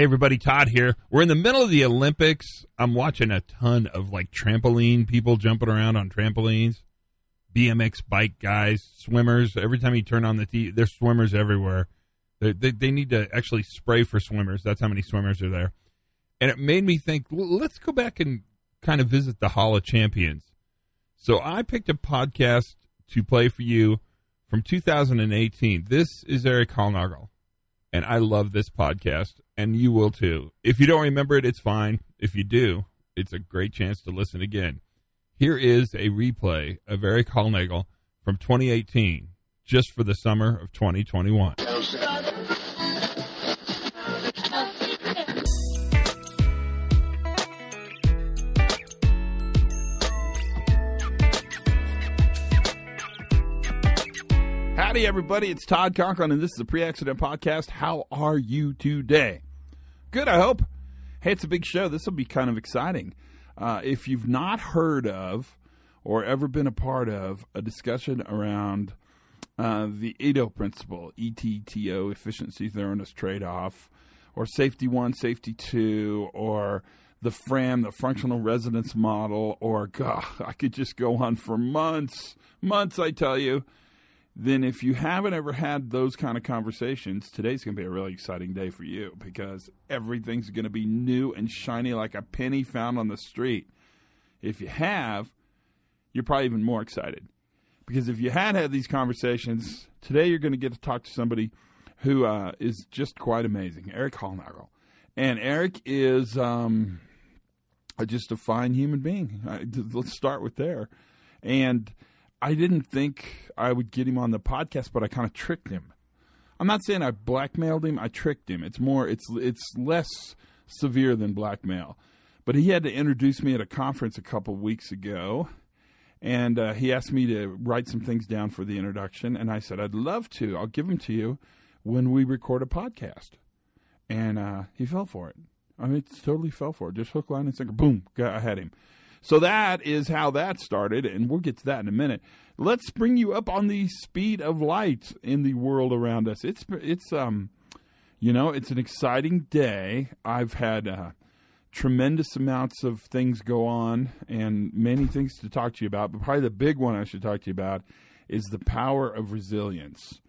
Hey everybody, Todd here. We're in the middle of the Olympics. I'm watching a ton of like trampoline people jumping around on trampolines, BMX bike guys, swimmers. Every time you turn on the TV, there's swimmers everywhere. They, they, need to actually spray for swimmers. That's how many swimmers are there. And it made me think, let's go back and kind of visit the Hall of Champions. So I picked a podcast to play for you from 2018. This is Erik Hollnagel, and I love this podcast, and you will too. If you don't remember it, it's fine. If you do, it's a great chance to listen again. Here is a replay of Erik Hollnagel from 2018, just for the summer of 2021. Howdy, everybody. It's Todd Conklin, and this is the Pre Accident Podcast. How are you today? Good, I hope. Hey, it's a big show. This will be kind of exciting. Uh, if you've not heard of or ever been a part of a discussion around uh, the ETTO principle, ETTO, efficiency thoroughness trade off, or safety one, safety two, or the FRAM, the functional resonance model, or God, I could just go on for months, months, I tell you then if you haven't ever had those kind of conversations, today's going to be a really exciting day for you because everything's going to be new and shiny like a penny found on the street. If you have, you're probably even more excited because if you had had these conversations, today you're going to get to talk to somebody who uh, is just quite amazing, Erik Hollnagel. And Erik is um, just a fine human being. Let's start with there. And I didn't think I would get him on the podcast, but I kind of tricked him. I'm not saying I blackmailed him. I tricked him. It's more. It's it's less severe than blackmail. But he had to introduce me at a conference a couple weeks ago, and uh, he asked me to write some things down for the introduction. And I said I'd love to. I'll give them to you when we record a podcast. And uh, he fell for it. I mean, it's totally fell for it. Just hook, line, and sinker. Boom, I had him. So that is how that started, and we'll get to that in a minute. Let's bring you up on the speed of light in the world around us. It's it's um, you know, it's an exciting day. I've had uh, tremendous amounts of things go on, and many things to talk to you about. But probably the big one I should talk to you about is the power of resilience.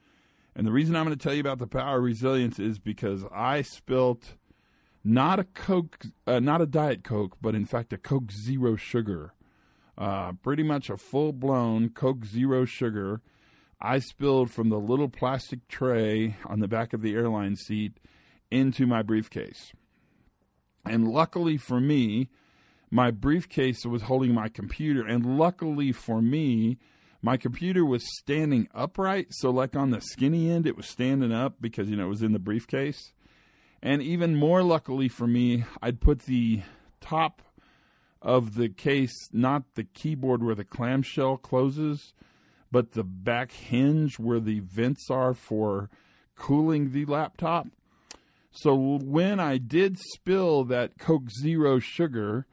And the reason I'm going to tell you about the power of resilience is because I spilt not a Coke, uh, not a Diet Coke, but in fact a Coke Zero Sugar. Uh, pretty much a full blown Coke Zero Sugar. I spilled from the little plastic tray on the back of the airline seat into my briefcase. And luckily for me, my briefcase was holding my computer. And luckily for me, my computer was standing upright. So, like on the skinny end, it was standing up because, you know, it was in the briefcase. And even more luckily for me, I'd put the top of the case, not the keyboard where the clamshell closes, but the back hinge where the vents are for cooling the laptop. So when I did spill that Coke Zero sugar,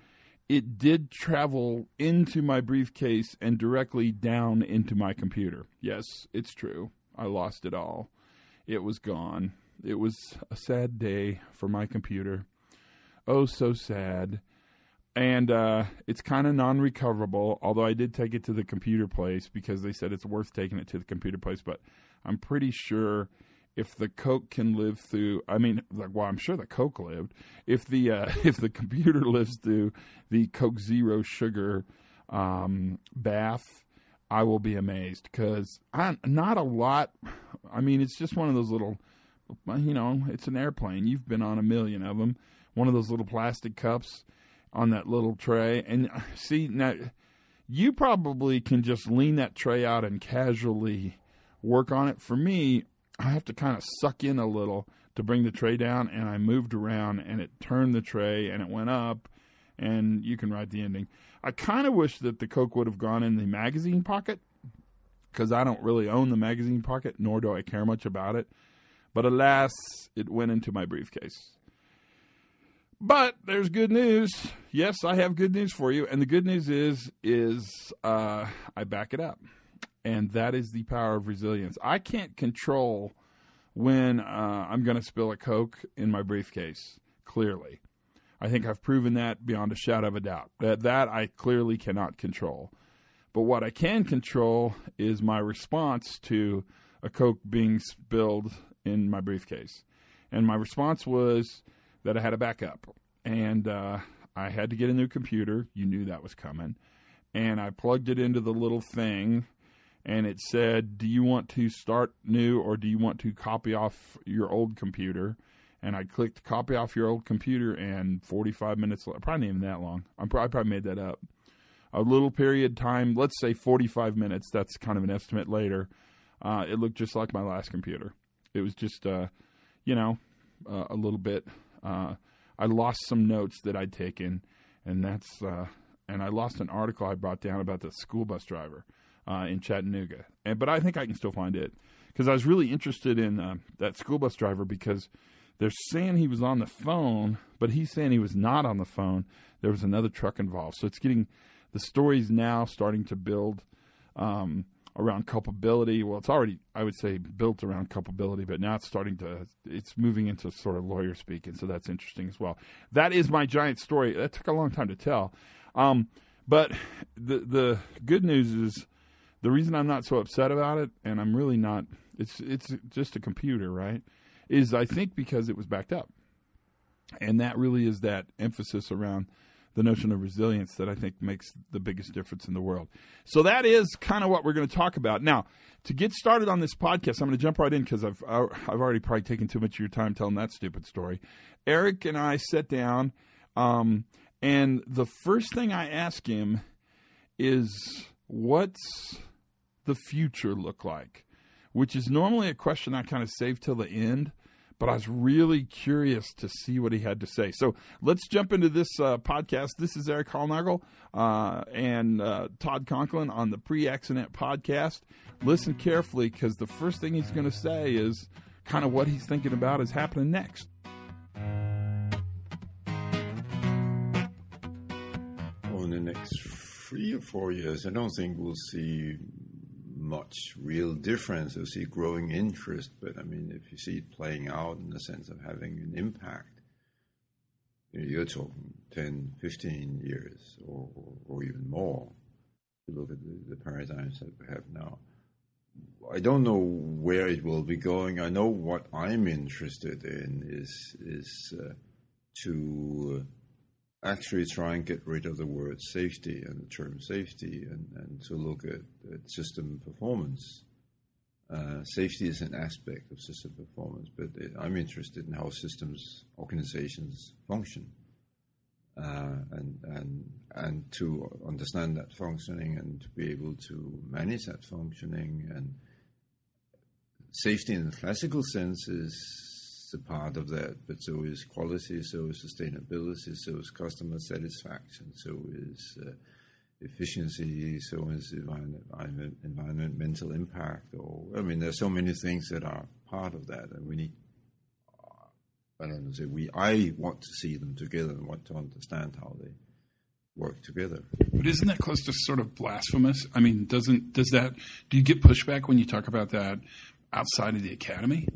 it did travel into my briefcase and directly down into my computer. Yes, it's true. I lost it all. It was gone. It was a sad day for my computer. Oh, so sad. And uh, it's kind of non recoverable, although I did take it to the computer place because they said it's worth taking it to the computer place. But I'm pretty sure if the Coke can live through, I mean, well, I'm sure the Coke lived. If the uh, if the computer lives through the Coke Zero sugar um, bath, I will be amazed because not a lot. I mean, it's just one of those little you know, it's an airplane. You've been on a million of them. One of those little plastic cups on that little tray. And uh, see, now you probably can just lean that tray out and casually work on it. For me, I have to kind of suck in a little to bring the tray down, and I moved around and it turned the tray and it went up, and you can write the ending. I kind of wish that the Coke would have gone in the magazine pocket because I don't really own the magazine pocket, nor do I care much about it. But alas, it went into my briefcase. But there's good news. Yes, I have good news for you, and the good news is is uh, I back it up, and that is the power of resilience. I can't control when uh, I'm going to spill a Coke in my briefcase. clearly. I think I've proven that beyond a shadow of a doubt. That that I clearly cannot control. But what I can control is my response to a Coke being spilled in my briefcase. And my response was that I had a backup. And uh, I had to get a new computer. You knew that was coming. And I plugged it into the little thing, and it said, Do you want to start new or do you want to copy off your old computer? And I clicked copy off your old computer, and 45 minutes, probably not even that long. I'm probably, I probably made that up. A little period time, let's say 45 minutes. That's kind of an estimate later. Uh, it looked just like my last computer. It was just, uh, you know, uh, a little bit. Uh, I lost some notes that I'd taken, and that's uh, and I lost an article I brought down about the school bus driver uh, in Chattanooga. And but I think I can still find it because I was really interested in uh, that school bus driver because they're saying he was on the phone, but he's saying he was not on the phone. There was another truck involved, so it's getting the story's now starting to build. Um, around culpability. Well, it's already, I would say, built around culpability, but now it's starting to, it's moving into sort of lawyer speak, and so that's interesting as well. That is my giant story. That took a long time to tell, um, but the the good news is the reason I'm not so upset about it, and I'm really not. It's it's just a computer, right? Is I think because it was backed up, and that really is that emphasis around the notion of resilience that I think makes the biggest difference in the world. So that is kind of what we're going to talk about. Now, to get started on this podcast, I'm going to jump right in because I've I've already probably taken too much of your time telling that stupid story. Erik and I sat down, um, and the first thing I ask him is, "What's the future look like?" Which is normally a question I kind of save till the end but I was really curious to see what he had to say. So let's jump into this uh, podcast. This is Erik Hollnagel uh, and uh, Todd Conklin on the Pre Accident Podcast. Listen carefully because the first thing he's going to say is kind of what he's thinking about is happening next. Well, in the next three or four years, I don't think we'll see much real difference. You see growing interest, but I mean, if you see it playing out in the sense of having an impact, you're talking 10, 15 years or, or, or even more. You look at the, the paradigms that we have now. I don't know where it will be going. I know what I'm interested in is is uh, to actually try and get rid of the word safety and the term safety and, and to look at, at system performance. Uh, safety is an aspect of system performance, but it, I'm interested in how systems, organizations function. Uh, and and and to understand that functioning and to be able to manage that functioning and safety in the classical sense is a part of that, but so is quality, so is sustainability, so is customer satisfaction, so is uh, efficiency, so is environment, environmental impact. Or I mean, there's so many things that are part of that, and we need. I don't. Say we. I want to see them together and want to understand how they work together. But isn't that close to sort of blasphemous? I mean, doesn't does that? Do you get pushback when you talk about that outside of the academy?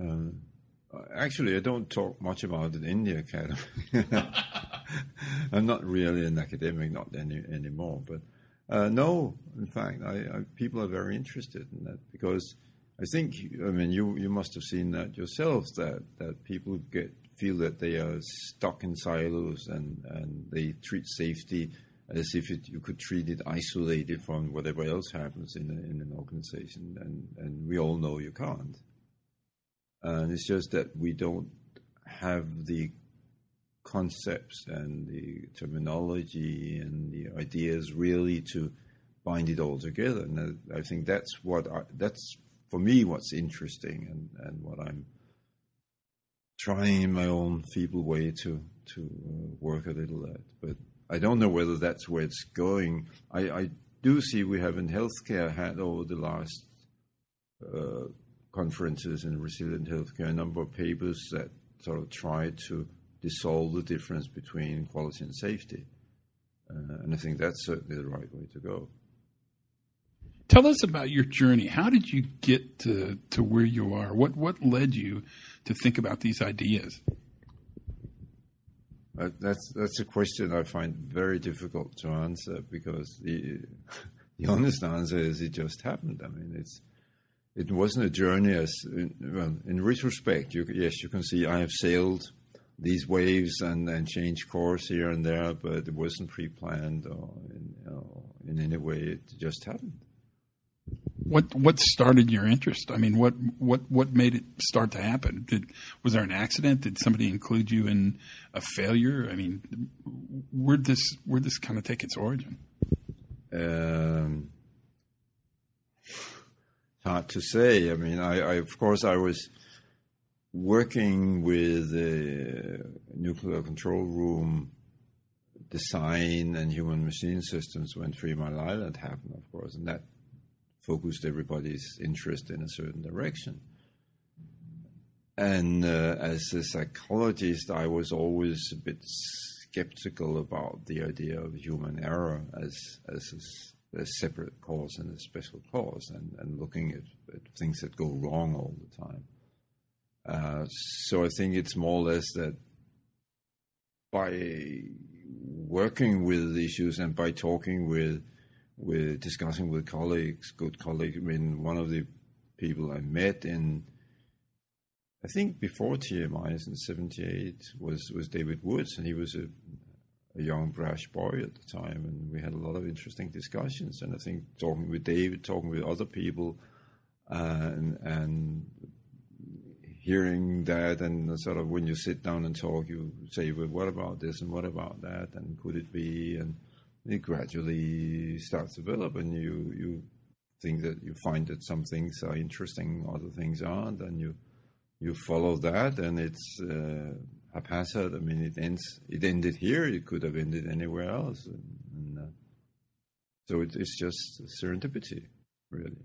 Uh, actually, I don't talk much about it in the academy. I'm not really an academic, not any anymore. But uh, no, in fact, I, I, people are very interested in that because I think, I mean, you you must have seen that yourselves that that people get feel that they are stuck in silos and and they treat safety as if it, you could treat it isolated from whatever else happens in a, in an organization, and and we all know you can't. And it's just that we don't have the concepts and the terminology and the ideas really to bind it all together. And I think that's what I, that's for me what's interesting and, and what I'm trying in my own feeble way to to uh, work a little at. But I don't know whether that's where it's going. I, I do see we have in healthcare had over the last uh, conferences in resilient healthcare, a number of papers that sort of try to dissolve the difference between quality and safety. Uh, and I think that's certainly the right way to go. Tell us about your journey. How did you get to, to where you are? What what led you to think about these ideas? Uh, that's that's a question I find very difficult to answer because the the honest answer is it just happened. I mean, it's it wasn't a journey as in, well, in retrospect. You, yes, you can see I have sailed these waves and, and changed course here and there, but it wasn't pre-planned or in, know, in any way. It just happened. What what started your interest? I mean, what what what made it start to happen? Did was there an accident? Did somebody include you in a failure? I mean, where'd this where'd this kind of take its origin? Um, hard to say. I mean, I, I of course I was working with the nuclear control room design and human machine systems when Three Mile Island happened, of course, and that focused everybody's interest in a certain direction. And uh, as a psychologist, I was always a bit skeptical about the idea of human error as as a, separate cause and a special cause, and, and looking at, at, things that go wrong all the time. Uh, so I think it's more or less that by working with issues and by talking with with discussing with colleagues, good colleagues. I mean, one of the people I met in, I think before TMI in '78 was was David Woods, and he was a, a young brash boy at the time, and we had a lot of interesting discussions. And I think talking with David, talking with other people, uh, and, and hearing that, and sort of when you sit down and talk, you say, "Well, what about this and what about that, and could it be?" and it gradually starts to develop, and you you think that you find that some things are interesting, other things aren't, and you you follow that, and it's uh, haphazard. I mean, it ends. It ended here. It could have ended anywhere else, and, and uh, so it, it's just serendipity, really.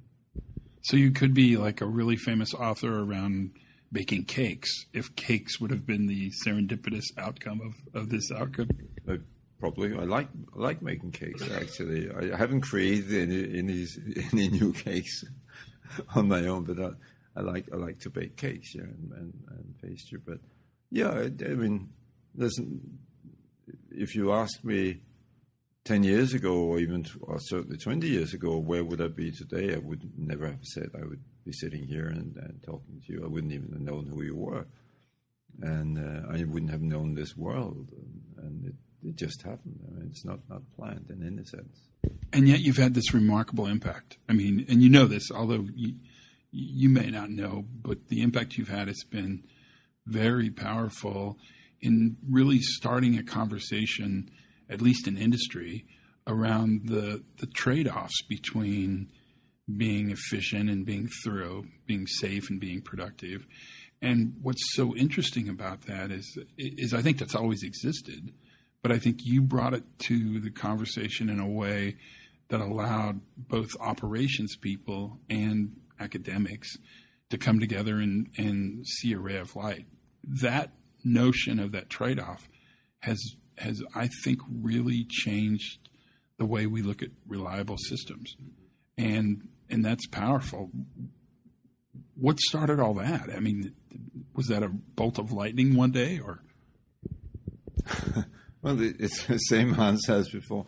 So you could be like a really famous author around baking cakes if cakes would have been the serendipitous outcome of, of this outcome. Uh, probably. I like I like making cakes. Actually, I haven't created any any, any new cakes on my own, but I, I, like I like to bake cakes, yeah, and, and, and pastry. But yeah, I, I mean, listen, if you asked me ten years ago, or even or certainly twenty years ago, where would I be today? I would never have said I would be sitting here and, and talking to you. I wouldn't even have known who you were, and uh, I wouldn't have known this world. And, and it, it just happened. I mean, it's not, not planned in any sense. And yet you've had this remarkable impact. I mean, and you know this, although you, you may not know, but the impact you've had has been very powerful in really starting a conversation, at least in industry, around the, the trade offs between being efficient and being thorough, being safe and being productive. And what's so interesting about that is, is I think that's always existed but I think you brought it to the conversation in a way that allowed both operations people and academics to come together and, and see a ray of light. That notion of that trade off has has I think really changed the way we look at reliable systems. And and that's powerful. What started all that? I mean, was that a bolt of lightning one day or Well, it's the same answer as before.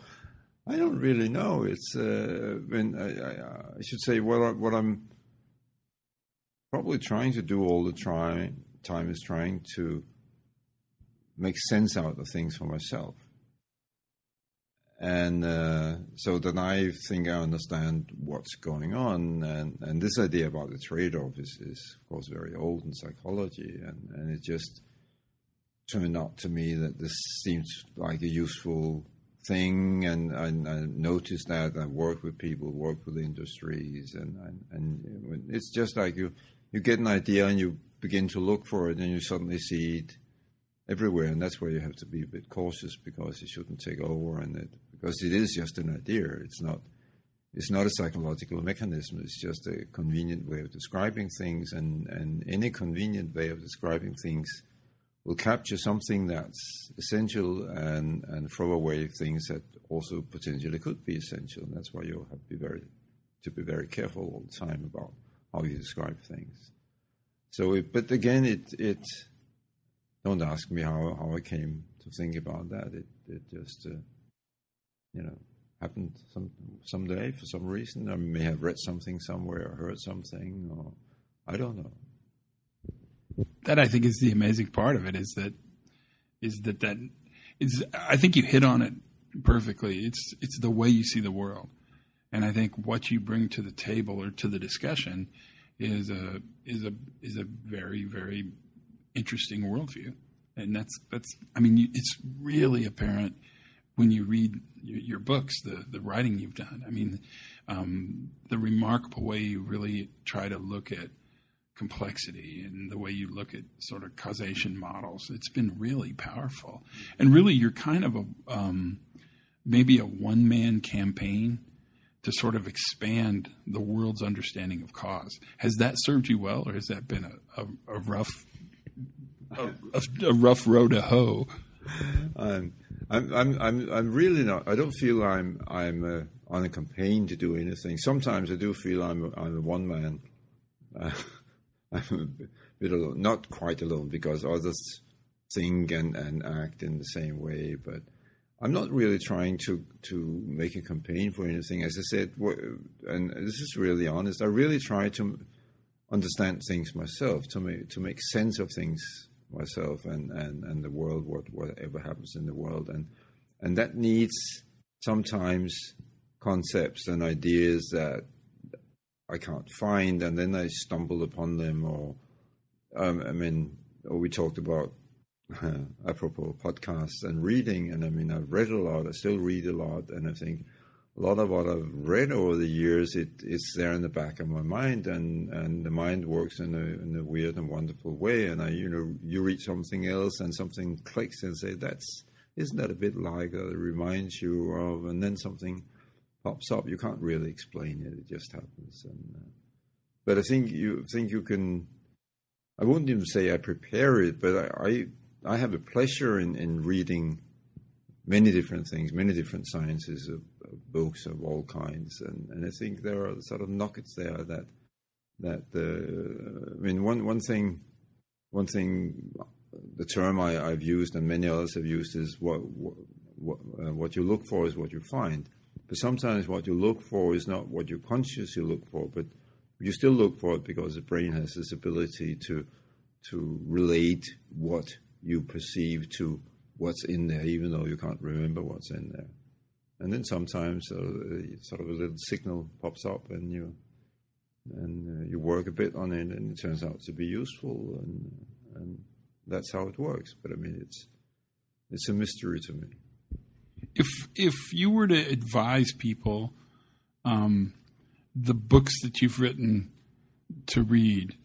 I don't really know. It's uh, when I, I, I, should say what I, what I'm probably trying to do all the try, time is trying to make sense out of things for myself, and uh, so that I think I understand what's going on. And, and this idea about the trade-off is, is of course very old in psychology, and, and it just turned out to me that this seems like a useful thing, and, and I noticed that I work with people, work with industries, and, and, and it's just like you you get an idea and you begin to look for it, and you suddenly see it everywhere, and that's where you have to be a bit cautious because it shouldn't take over, and it because it is just an idea. It's not it's not a psychological mechanism. It's just a convenient way of describing things, and, and any convenient way of describing things will capture something that's essential and, and throw away things that also potentially could be essential. And that's why you have to be very to be very careful all the time about how you describe things. So, it, but again, it it don't ask me how how I came to think about that. It it just uh, you know happened some someday for some reason. I may have read something somewhere or heard something, or I don't know. That I think is the amazing part of it is that is that that is I think you hit on it perfectly. It's it's the way you see the world, and I think what you bring to the table or to the discussion is a is a is a very very interesting worldview, and that's that's I mean it's really apparent when you read your, your books, the the writing you've done. I mean, um, the remarkable way you really try to look at complexity and the way you look at sort of causation models. It's been really powerful, and really you're kind of a um, maybe a one man campaign to sort of expand the world's understanding of cause. Has that served you well, or has that been a, a, a rough a, a, rough road to hoe? Um, I'm, I'm, I'm, I'm really not. I don't feel I'm, I'm uh, on a campaign to do anything. Sometimes I do feel I'm, I'm a one man. Uh, I'm a bit alone, not quite alone, because others think and, and act in the same way, but I'm not really trying to to make a campaign for anything. As I said, and this is really honest. I really try to understand things myself, to make to make sense of things myself and, and, and the world, what whatever happens in the world, and and that needs sometimes concepts and ideas that I can't find, and then I stumble upon them, or um, I mean, or we talked about uh, apropos podcasts and reading. And I mean, I've read a lot. I still read a lot, and I think a lot of what I've read over the years, it, it's there in the back of my mind, and, and the mind works in a, in a weird and wonderful way. And I, you know, you read something else, and something clicks, and say, "That's isn't that a bit like that?" It reminds you of, and then something pops up. You can't really explain it; it just happens. And uh, but I think you think you can. I wouldn't even say I prepare it, but I, I I have a pleasure in, in reading many different things, many different sciences of, of books of all kinds, and, and I think there are sort of nuggets there that that uh, I mean one one thing one thing the term I, have used and many others have used is what what, uh, what you look for is what you find. But sometimes what you look for is not what you consciously look for, but you still look for it because the brain has this ability to to relate what you perceive to what's in there, even though you can't remember what's in there. And then sometimes uh, sort of a little signal pops up, and you and uh, you work a bit on it, and it turns out to be useful, and and that's how it works. But I mean, it's it's a mystery to me. If if you were to advise people, um, the books that you've written to read,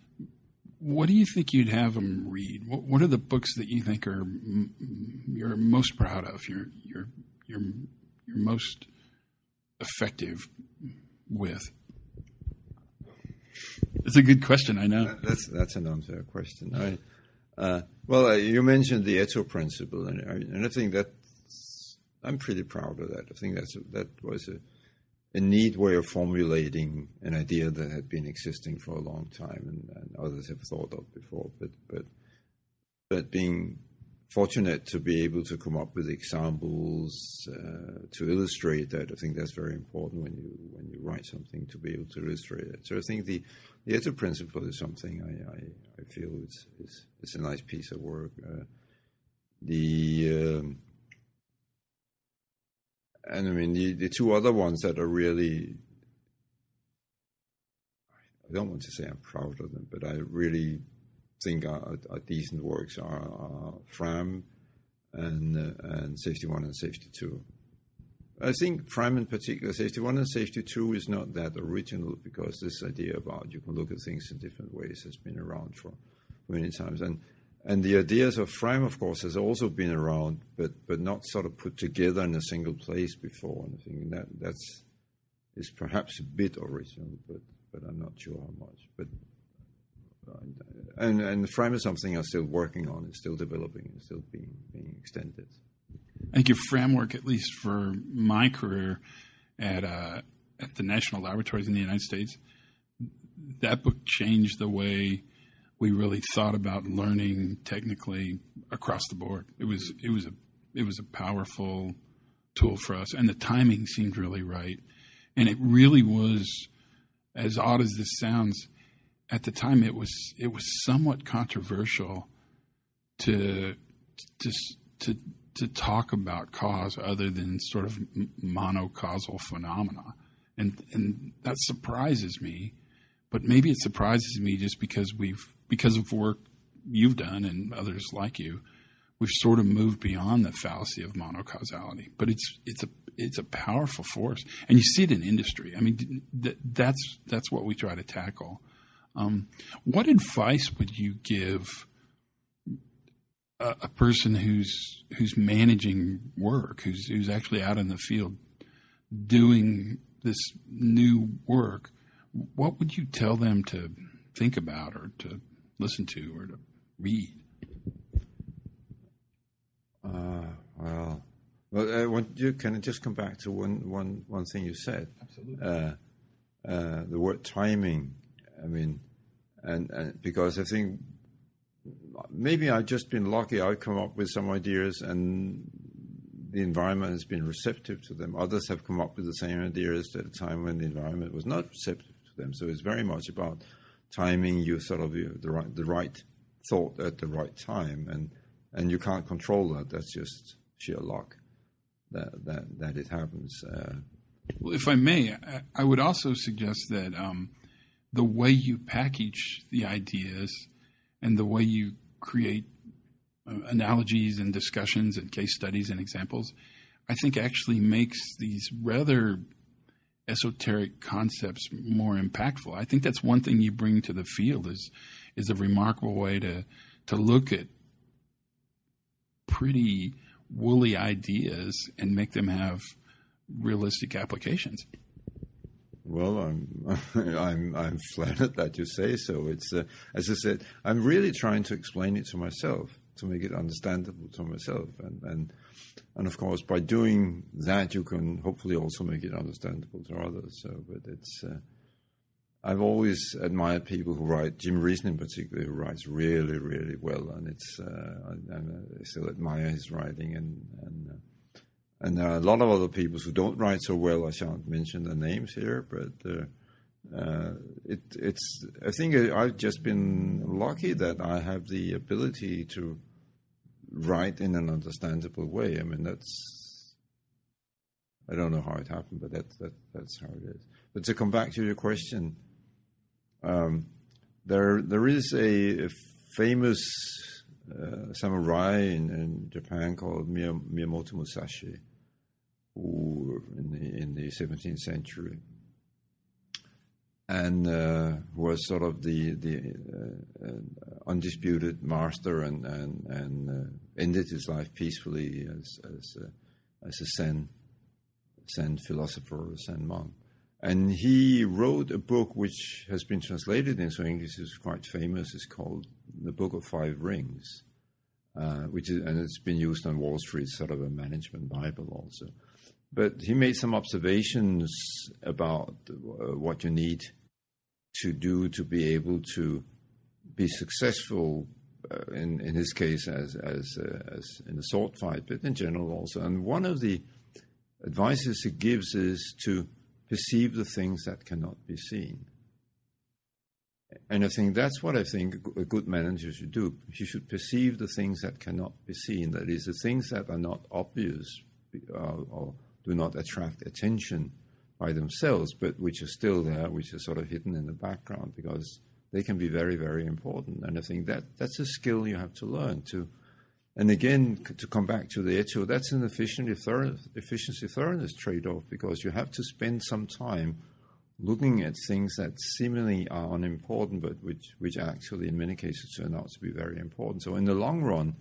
what do you think you'd have them read? What, what are the books that you think are you're most proud of? You're you're you're you're most effective with. It's a good question. I know. That's that's an unfair question. I, uh, well, uh, you mentioned the ETTO principle, and, and I think that I'm pretty proud of that. I think that's a, that was a a neat way of formulating an idea that had been existing for a long time and, and others have thought of before. But but but being fortunate to be able to come up with examples uh, to illustrate that, I think that's very important when you when you write something to be able to illustrate it. So I think the the ETTO principle is something I, I, I feel is, is, is a nice piece of work. Uh, the um, and I mean the, the two other ones that are really I don't want to say I'm proud of them, but I really think are, decent works are, are Fram and uh, and Safety One and Safety Two. I think Fram in particular, Safety One and Safety Two is not that original because this idea about you can look at things in different ways has been around for many times and and the ideas of FRAM, of course, has also been around, but but not sort of put together in a single place before. And I think that that's is perhaps a bit original, but but I'm not sure how much. But and and Fram is something I'm still working on. It's still developing. It's still being being extended. I think your framework, at least for my career at uh, at the National Laboratories in the United States, that book changed the way we really thought about learning technically across the board. It was it was a it was a powerful tool for us, and the timing seemed really right. And it really was, as odd as this sounds, at the time it was it was somewhat controversial to to to to talk about cause other than sort of monocausal phenomena, and and that surprises me. But maybe it surprises me just because we've because of work you've done and others like you, we've sort of moved beyond the fallacy of monocausality. But it's it's a it's a powerful force, and you see it in industry. I mean, th- that's that's what we try to tackle. Um, what advice would you give a, a, person who's who's managing work, who's who's actually out in the field doing this new work? What would you tell them to think about, or to listen to, or to read? Uh, well, well, I want you can I just come back to one, one, one thing you said. Absolutely. Uh, uh, the word timing. I mean, and, and because I think maybe I've just been lucky. I've come up with some ideas, and the environment has been receptive to them. Others have come up with the same ideas at a time when the environment was not receptive to them. So it's very much about timing. You sort of you, the right the right thought at the right time, and and you can't control that. That's just sheer luck that that that it happens. Uh, well, if I may, I would also suggest that um, the way you package the ideas and the way you create uh, analogies and discussions and case studies and examples, I think actually makes these rather esoteric concepts more impactful. I think that's one thing you bring to the field is is a remarkable way to to look at pretty woolly ideas and make them have realistic applications. Well, I'm I'm I'm flattered that you say so. It's uh, as I said, I'm really trying to explain it to myself to make it understandable to myself, and and and of course by doing that you can hopefully also make it understandable to others. So, but it's uh, I've always admired people who write Jim Reason in particular, who writes really really well, and it's uh, I, I, still admire his writing and and. Uh, and there are a lot of other people who don't write so well. I shan't mention the names here, but uh, it, it's. I think I've just been lucky that I have the ability to write in an understandable way. I mean, that's. I don't know how it happened, but that, that that's how it is. But to come back to your question, um, there there is a, a famous uh, samurai in, in, Japan called Miyamoto Musashi who in the, in the 17th century, and uh, was sort of the the uh, uh, undisputed master and and and uh, ended his life peacefully as as a, as a Zen Zen philosopher, Zen monk. And he wrote a book which has been translated into English. is quite famous. It's called The Book of Five Rings, uh, which is and it's been used on Wall Street, sort of a management bible also. But he made some observations about uh, what you need to do to be able to be successful. Uh, in in his case, as as uh, as in a sword fight, but in general also. And one of the advices he gives is to perceive the things that cannot be seen. And I think that's what I think a good manager should do. He should perceive the things that cannot be seen. That is, the things that are not obvious uh, or do not attract attention by themselves, but which are still there, which are sort of hidden in the background because they can be very, very important. And I think that that's a skill you have to learn to. And again, to come back to the ETTO, that's an efficiency, efficiency thoroughness trade off because you have to spend some time looking at things that seemingly are unimportant, but which, which actually in many cases turn out to be very important. So in the long run,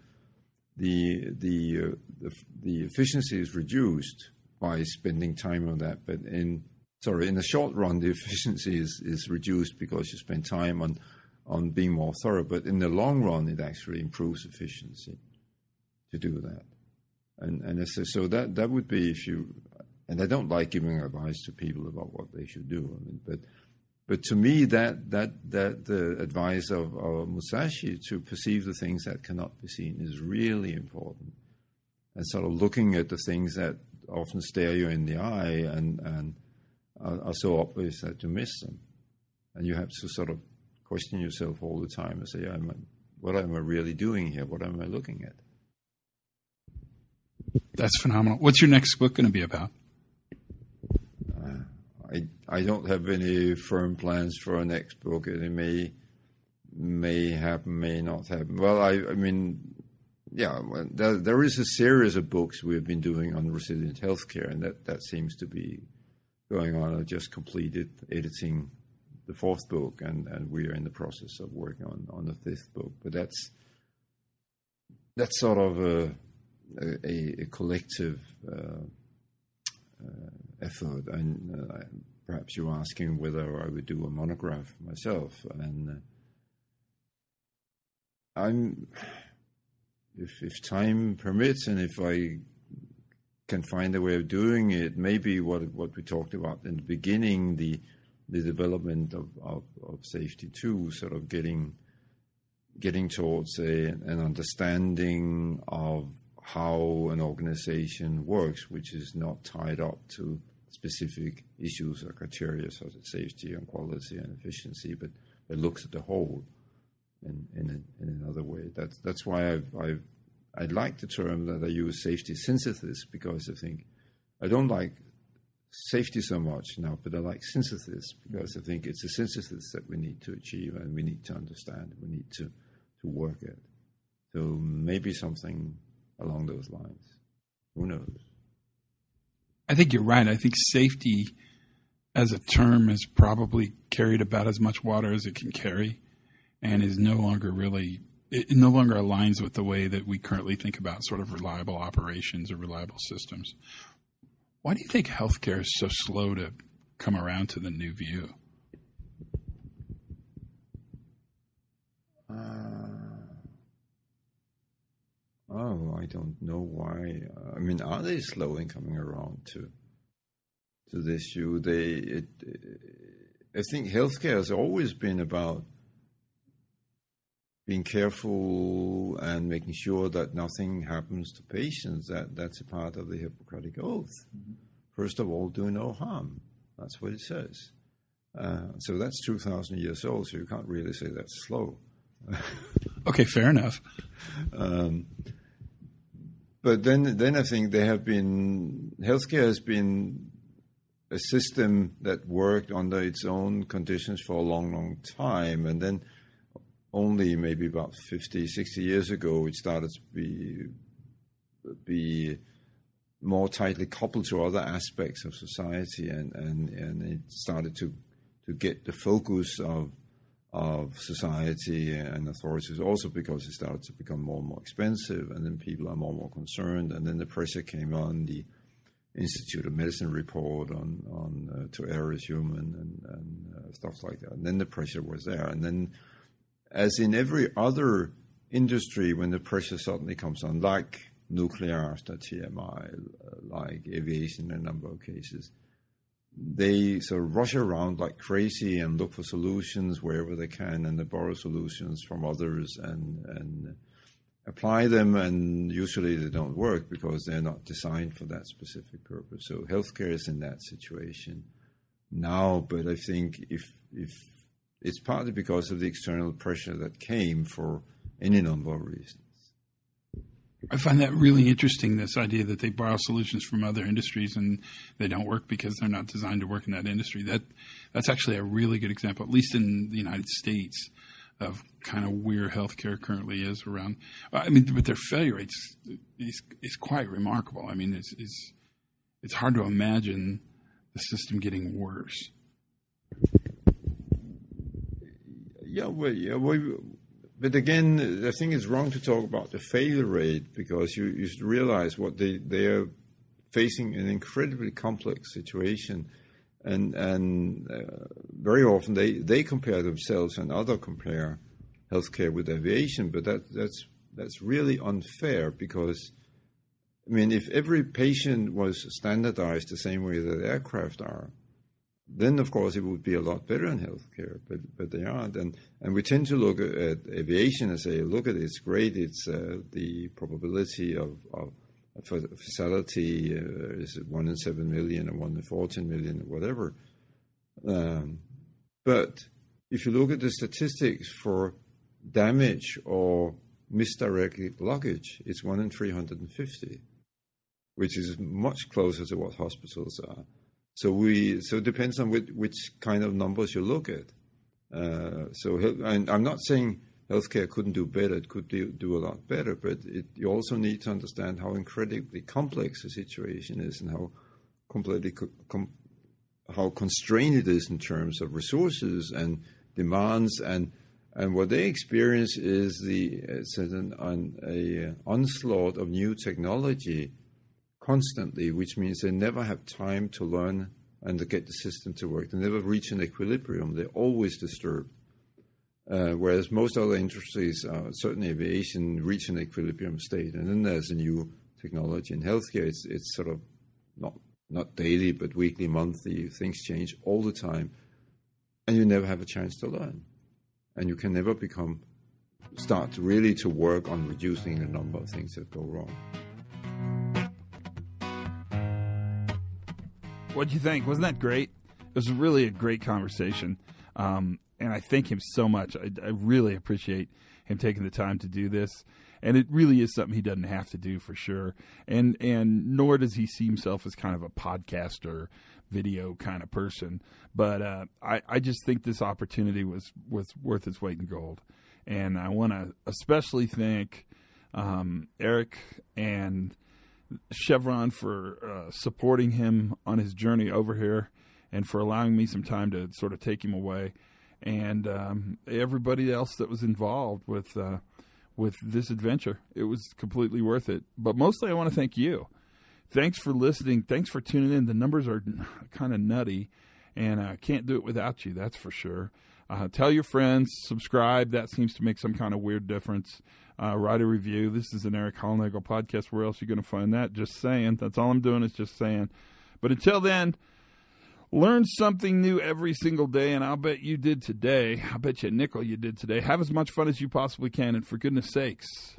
the, the, uh, the, the efficiency is reduced by spending time on that. But in sorry, in the short run, the efficiency is, is reduced because you spend time on on being more thorough. But in the long run, it actually improves efficiency to do that. And and so, so that that would be if you. And I don't like giving advice to people about what they should do. I mean, but but to me, that that that the advice of, of Musashi to perceive the things that cannot be seen is really important, and sort of looking at the things that often stare you in the eye and and are, are so obvious that you miss them, and you have to sort of question yourself all the time and say, "Am what am I really doing here? What am I looking at?" That's phenomenal. What's your next book going to be about? Uh, I I don't have any firm plans for a next book. It may may happen, may not happen. Well, I I mean, yeah, well, there, there is a series of books we've been doing on resilient healthcare, and that that seems to be going on. I just completed editing the fourth book, and and we are in the process of working on on the fifth book. But that's that's sort of a a, a collective. Uh, uh, effort. And uh, perhaps you're asking whether I would do a monograph myself. And uh, I'm, if, if time permits and if I can find a way of doing it, maybe what what we talked about in the beginning, the the development of, of, of safety too, sort of getting getting towards a, an understanding of how an organization works, which is not tied up to specific issues or criteria such as safety and quality and efficiency, but it looks at the whole in, in, in another way. That's, that's why I've, I've, I like the term that I use safety synthesis because I think I don't like safety so much now, but I like synthesis because I think it's a synthesis that we need to achieve and we need to understand, we need to, to work at. So maybe something along those lines. Who knows? I think you're right. I think safety as a term has probably carried about as much water as it can carry and is no longer really it no longer aligns with the way that we currently think about sort of reliable operations or reliable systems. Why do you think healthcare is so slow to come around to the new view? Uh, oh, I don't know why. I mean, are they slow in coming around to to this issue? They, it, I think healthcare has always been about being careful and making sure that nothing happens to patients. That that's a part of the Hippocratic Oath. Mm-hmm. First of all, do no harm. That's what it says. Uh, so that's two thousand years old. So you can't really say that's slow. okay, fair enough. Um, but then, then I think there have been healthcare has been a system that worked under its own conditions for a long, long time, and then only maybe about 50, 60 years ago, it started to be be more tightly coupled to other aspects of society, and, and, and it started to to get the focus of of society and authorities, also because it started to become more and more expensive, and then people are more and more concerned, and then the pressure came on the Institute of Medicine report on on uh, to err is human and, and uh, stuff like that, and then the pressure was there, and then as in every other industry, when the pressure suddenly comes on, like nuclear after TMI, like aviation in a number of cases they sort of rush around like crazy and look for solutions wherever they can, and they borrow solutions from others and and apply them. And usually they don't work because they're not designed for that specific purpose. So healthcare is in that situation now. But I think if if it's partly because of the external pressure that came for any number of reasons. I find that really interesting. This idea that they borrow solutions from other industries and they don't work because they're not designed to work in that industry. That that's actually a really good example, at least in the United States, of kind of where healthcare currently is around. I mean, but their failure rates is is quite remarkable. I mean, it's it's it's hard to imagine the system getting worse. Yeah, well, yeah, but again, I think it's wrong to talk about the failure rate because you, you should realize what they, they are facing an incredibly complex situation. And, and uh, very often they, they compare themselves and other compare healthcare with aviation, but that, that's, that's really unfair because, I mean, if every patient was standardized the same way that aircraft are, then of course it would be a lot better in healthcare, but but they aren't. And and we tend to look at, at aviation and say, look at it, it's great. It's uh, the probability of, of fatality uh, is one in seven million or one in fourteen million or whatever. Um, but if you look at the statistics for damage or misdirected luggage, it's one in 350, which is much closer to what hospitals are. So we so it depends on which, which kind of numbers you look at. Uh, so and I'm not saying healthcare couldn't do better; it could do, do a lot better. But it, you also need to understand how incredibly complex the situation is and how completely com, how constrained it is in terms of resources and demands and and what they experience is the it's an, an a onslaught of new technology constantly, which means they never have time to learn and to get the system to work. They never reach an equilibrium. They're always disturbed. Uh, whereas most other industries, uh, certainly aviation, reach an equilibrium state, and then there's a new technology. In healthcare, it's it's sort of not not daily, but weekly, monthly. Things change all the time, and you never have a chance to learn, and you can never become start really to work on reducing the number of things that go wrong. What'd you think? Wasn't that great? It was really a great conversation. Um, and I thank him so much. I, I, really appreciate him taking the time to do this. And it really is something he doesn't have to do for sure. And and nor does he see himself as kind of a podcaster, video kind of person. But uh, I, I just think this opportunity was, was worth its weight in gold. And I want to especially thank um, Eric and Chevron for uh, supporting him on his journey over here and for allowing me some time to sort of take him away, and um, everybody else that was involved with uh, with this adventure. It was completely worth it. But mostly, I want to thank you. Thanks for listening. Thanks for tuning in. The numbers are kind of nutty, and I can't do it without you. That's for sure. Uh, tell your friends, subscribe. That seems to make some kind of weird difference. Uh, write a review. This is an Erik Hollnagel podcast. Where else are you going to find that? Just saying. That's all I'm doing is just saying. But until then, learn something new every single day, and I'll bet you did today. I'll bet you a nickel you did today. Have as much fun as you possibly can, and for goodness sakes,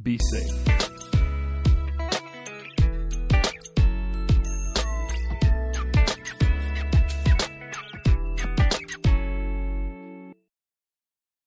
be safe.